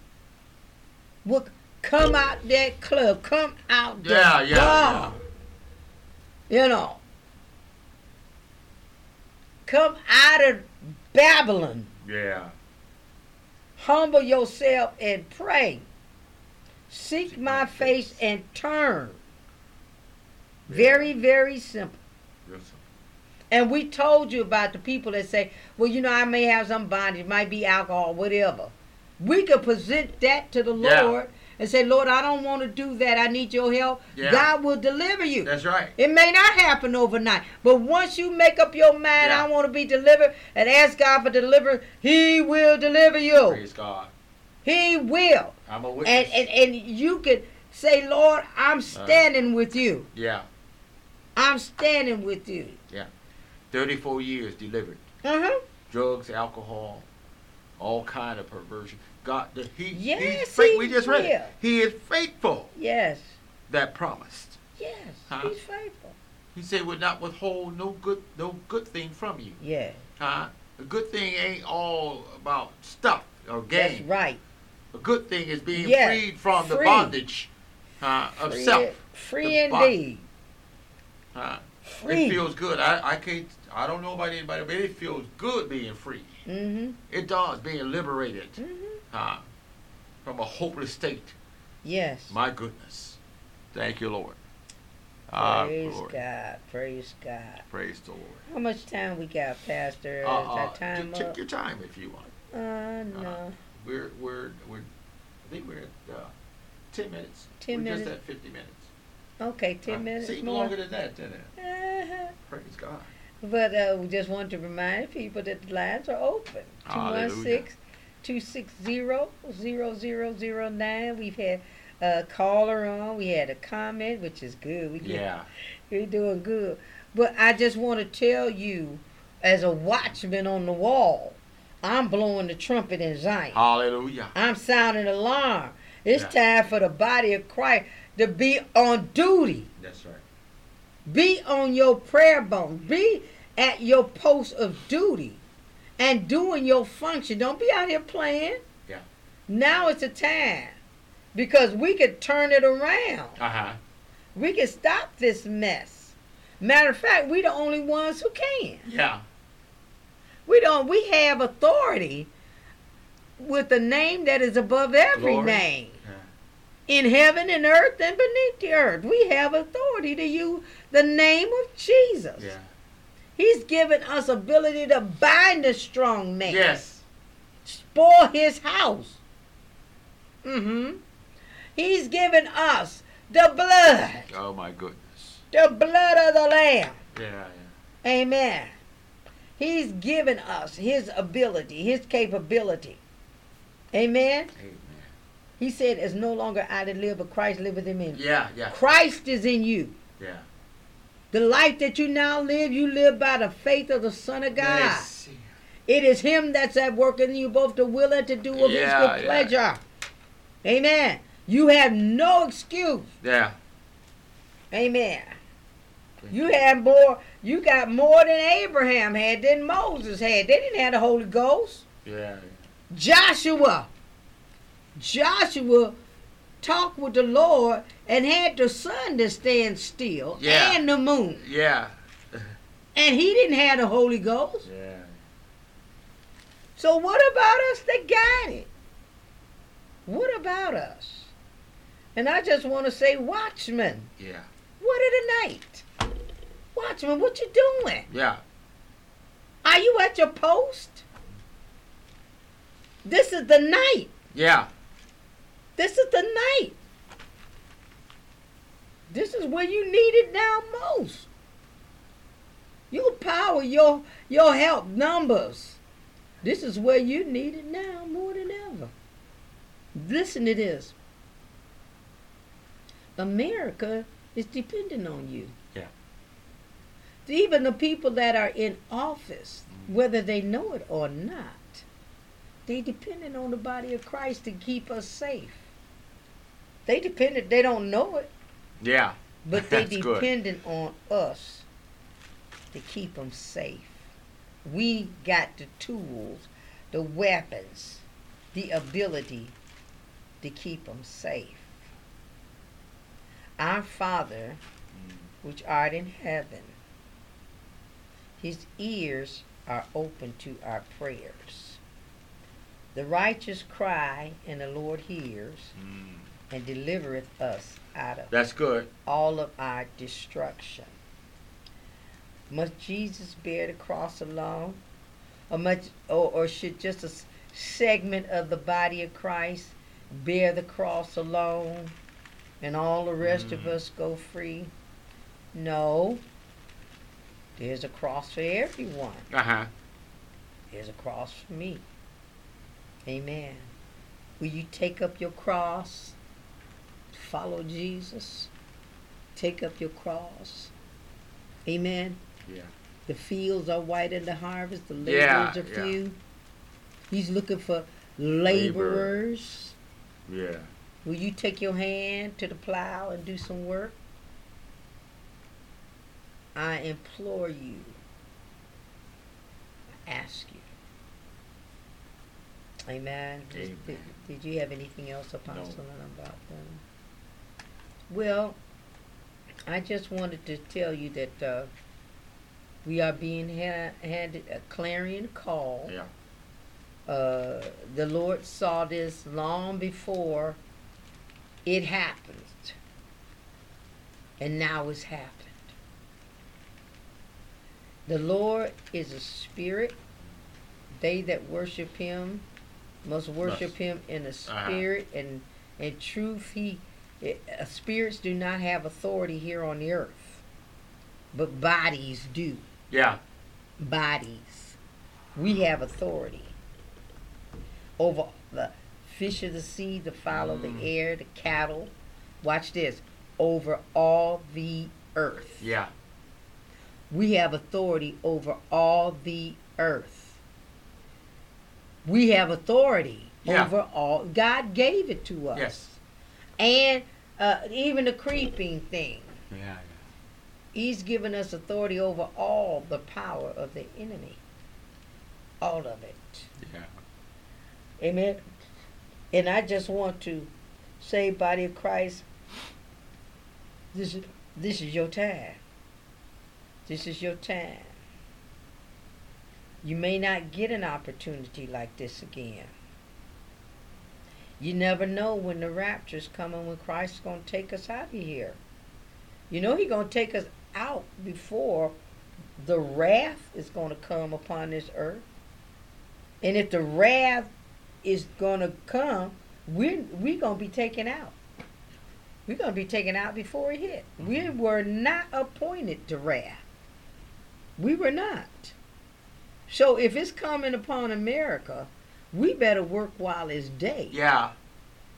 will come out that club, come out the Yeah, yeah. You know. Come out of Babylon. Yeah. Humble yourself and pray. Seek, my face and turn. Very, very simple. Simple. And we told you about the people that say, well, you know, I may have some bondage, it might be alcohol, whatever. We could present that to the Yeah. Lord and say, Lord, I don't want to do that. I need your help. Yeah. God will deliver you. That's right. It may not happen overnight, but once you make up your mind, Yeah. I want to be delivered, and ask God for deliverance, He will deliver you. Praise God. He will. I'm a And, witness. and, and and you can say, Lord, I'm standing with you. yeah. I'm standing with you. Yeah. 34 years delivered. Uh-huh. Drugs, alcohol, all kind of perversion. God, the, he, Yes, faithful. We just read it. He is faithful Yes. that promised. Yes. Huh? He's faithful. He said, "Would not withhold no good, no good thing from you." Yeah. Huh? A good thing ain't all about stuff or gain. That's right. A good thing is being Yeah, freed from the bondage uh, of Free, self. free indeed. Huh? Free. It feels good. I, I can't. I don't know about anybody, but it feels good being free. mm-hmm. It does being liberated Mm-hmm time from a hopeless state. Yes. My goodness. Thank you, Lord. Ah, Praise God. Praise God. Praise the Lord. How much time we got, Pastor? Uh, Is uh-uh. time t- Take your time if you want. Uh, no. Uh, we're, we're, we're, I think we're at uh, 10 minutes. 10 we're minutes. just at 50 minutes. Okay, 10 uh, minutes. Seems more. longer than that, didn't it? Uh-huh. Praise God. But uh, we just want to remind people that the lines are open. 216 260-0009. We've had a caller on. We had a comment, which is good. We yeah. We're doing good. But I just want to tell you, as a watchman on the wall, I'm blowing the trumpet in Zion. Hallelujah. I'm sounding alarm. It's yeah. time for the body of Christ to be on duty. That's right. Be on your prayer bone. Be at your post of duty and doing your function. Don't be out here playing. Yeah. Now it's a time because we could turn it around. Uh huh. We can stop this mess. Matter of fact, we the only ones who can. Yeah. We don't. We have authority with the name that is above every Glory. name Yeah. in heaven and earth and beneath the earth. We have authority to use the name of Jesus. Yeah. He's given us ability to bind a strong man. Yes. Spoil his house. Mm-hmm. He's given us the blood. Oh my goodness. The blood of the Lamb. Yeah. Amen. He's given us his ability, his capability. Amen. Amen. He said, It's no longer I that live, but Christ liveth in me. Yeah. Yeah. Christ is in you. Yeah. The life that you now live, you live by the faith of the Son of God. It is Him that's at work in you, both to will and to do of His Yeah, good yeah. pleasure. Amen. You have no excuse. Yeah. Amen. You had more. You got more than Abraham had, than Moses had. They didn't have the Holy Ghost. Yeah. Joshua. Joshua talked with the Lord and had the sun to stand still Yeah. and the moon. Yeah. And he didn't have the Holy Ghost. Yeah. So what about us that got it? What about us? And I just want to say, watchman, Yeah. what of the night? Watchman, what you doing? Yeah. Are you at your post? This is the night. Yeah. This is the night. This is where you need it now most. Your power, your your help, numbers. This is where you need it now more than ever. Listen to this. America is dependent on you. Yeah. Even the people that are in office, whether they know it or not, they dependent on the body of Christ to keep us safe. They dependent, they don't know it, Yeah. but they That's good. dependent on us to keep them safe. We got the tools, the weapons, the ability to keep them safe. Our Father, which art in heaven, his ears are open to our prayers. The righteous cry, and the Lord hears Mm. And delivereth us out of That's good. all of our destruction. Must Jesus bear the cross alone? Or, much, or, or should just a segment of the body of Christ bear the cross alone and all the rest of Mm. us go free? No. There's a cross for everyone. Uh huh. There's a cross for me. Amen. Will you take up your cross? Follow Jesus. Take up your cross. Amen. Yeah. The fields are white in the harvest, the Yeah, laborers are yeah. few. He's looking for laborers. Yeah. Will you take your hand to the plow and do some work? I implore you. I ask you. Amen. Amen. Did, did you have anything else, Apostle, about them? Well, I just wanted to tell you that uh, we are being ha- handed a clarion call. Yeah. Uh, the Lord saw this long before it happened. And now it's happened. The Lord is a spirit. they that worship him must worship him in the Uh-huh. spirit and in truth. He it, uh, spirits do not have authority here on the earth, but bodies do. Yeah. Bodies, we have authority over the fish of the sea, the fowl of Mm. the air, the cattle. Watch this. Over all the earth. Yeah. We have authority over all the earth. We have authority Yeah. over all. God gave it to us. Yes. And uh, even the creeping thing. Yeah. He's given us authority over all the power of the enemy. All of it. Yeah. Amen. And I just want to say, body of Christ, this is this is your time. This is your time. You may not get an opportunity like this again. You never know when the rapture's coming, when Christ's gonna take us out of here. You know He's gonna take us out before the wrath is gonna come upon this earth. And if the wrath is gonna come, we're we gonna be taken out. We're gonna be taken out before it hit. We were not appointed to wrath. We were not. So if it's coming upon America, we better work while it's day. Yeah.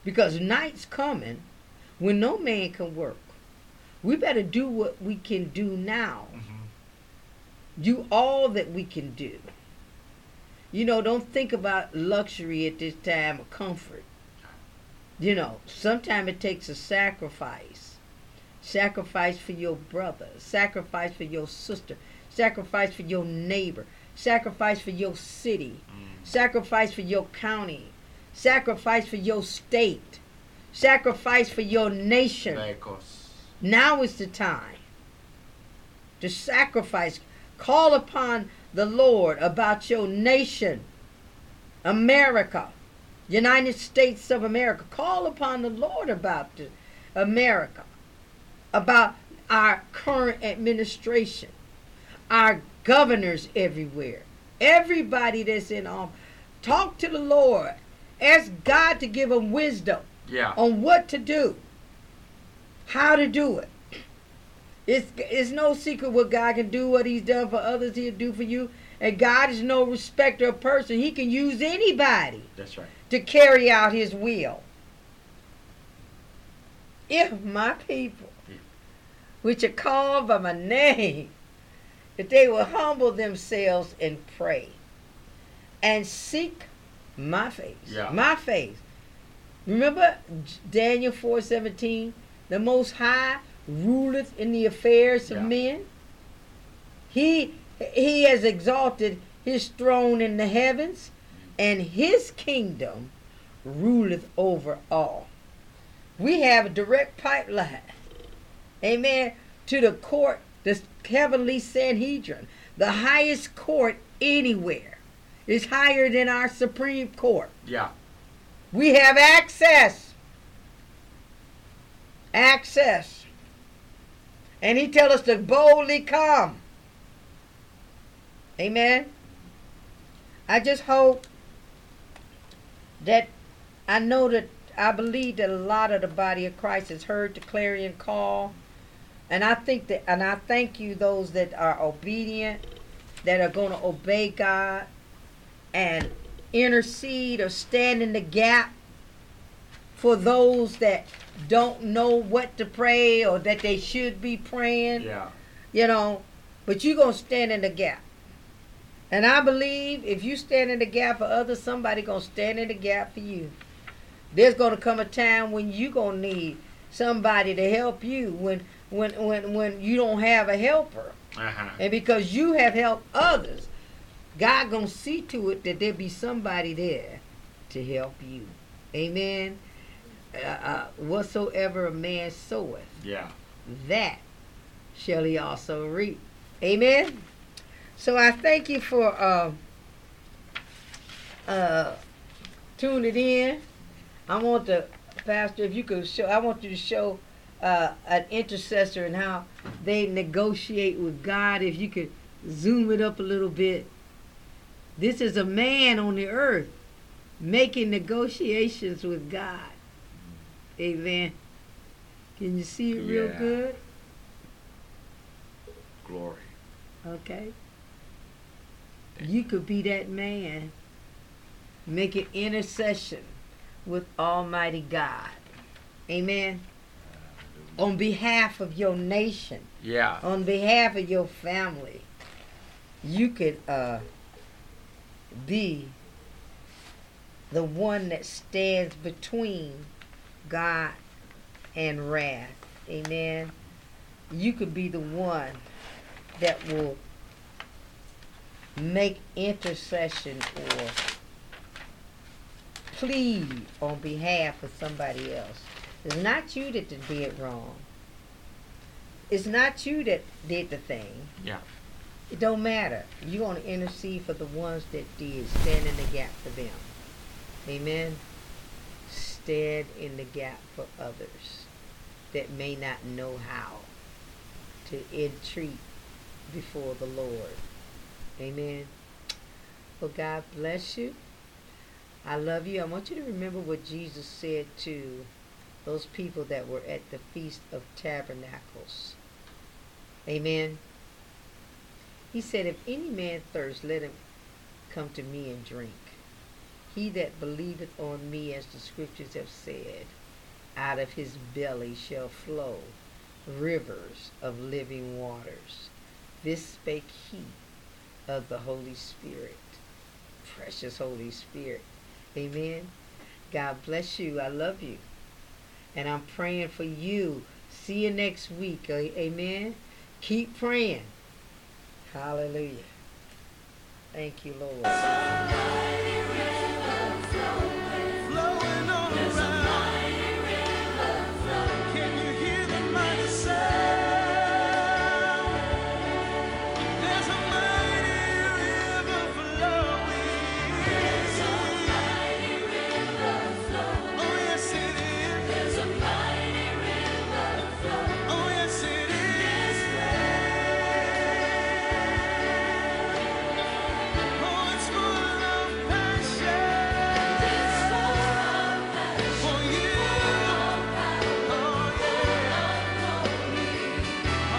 Because night's coming when no man can work. We better do what we can do now. hmm Do all that we can do. You know, don't think about luxury at this time or comfort. You know, sometimes it takes a sacrifice. Sacrifice for your brother, sacrifice for your sister, sacrifice for your neighbor, sacrifice for your city, Mm. sacrifice for your county, sacrifice for your state, sacrifice for your nation. Lagos. Now is the time to sacrifice. Call upon the Lord about your nation, America, United States of America. Call upon the Lord about the, America, about our current administration, our governors everywhere, everybody that's in office. Talk to the Lord. Ask God to give them wisdom Yeah. on what to do, how to do it. It's, it's no secret what God can do, what He's done for others, He'll do for you. And God is no respecter of person. He can use anybody That's right. to carry out His will. If my people, hmm. which are called by my name, if they will humble themselves and pray and seek my face, Yeah. my face. Remember Daniel 4:17, the most high ruleth in the affairs of Yeah. men. He he has exalted his throne in the heavens and his kingdom ruleth over all. We have a direct pipeline. Amen. To the court, heavenly Sanhedrin, the highest court anywhere. is higher than our Supreme Court. Yeah. We have access. Access. And he tell us to boldly come. Amen. I just hope that I know that I believe that a lot of the body of Christ has heard the clarion call. And I think that and I thank you those that are obedient, that are going to obey God and intercede or stand in the gap for those that don't know what to pray or that they should be praying, Yeah. you know, but you're going to stand in the gap. And I believe if you stand in the gap for others, somebody going to stand in the gap for you. There's going to come a time when you're going to need somebody to help you when when when when you don't have a helper. Uh huh. And because you have helped others, God gonna see to it that there be somebody there to help you. Amen. Uh, uh, whatsoever a man soweth, Yeah. that shall he also reap. Amen. So I thank you for uh, uh, tuning in. I want the pastor, if you could show, I want you to show uh, an intercessor and how they negotiate with God. If you could zoom it up a little bit. This is a man on the earth making negotiations with God. Amen. Can you see it real Yeah. good? Glory. Okay. You could be that man making intercession with Almighty God. Amen. On behalf of your nation, Yeah. on behalf of your family, you could uh, be the one that stands between God and wrath. Amen. You could be the one that will make intercession or plead on behalf of somebody else. It's not you that did wrong. It's not you that did the thing. Yeah. It don't matter. You're going to intercede for the ones that did. Stand in the gap for them. Amen. Stand in the gap for others that may not know how to entreat before the Lord. Amen. Well, God bless you. I love you. I want you to remember what Jesus said to those people that were at the Feast of Tabernacles. Amen. He said, If any man thirst, let him come to me and drink. He that believeth on me, as the scriptures have said, out of his belly shall flow rivers of living waters. This spake he of the Holy Spirit. Precious Holy Spirit. Amen. God bless you. I love you. And I'm praying for you. See you next week. Amen. Keep praying. Hallelujah. Thank you, Lord.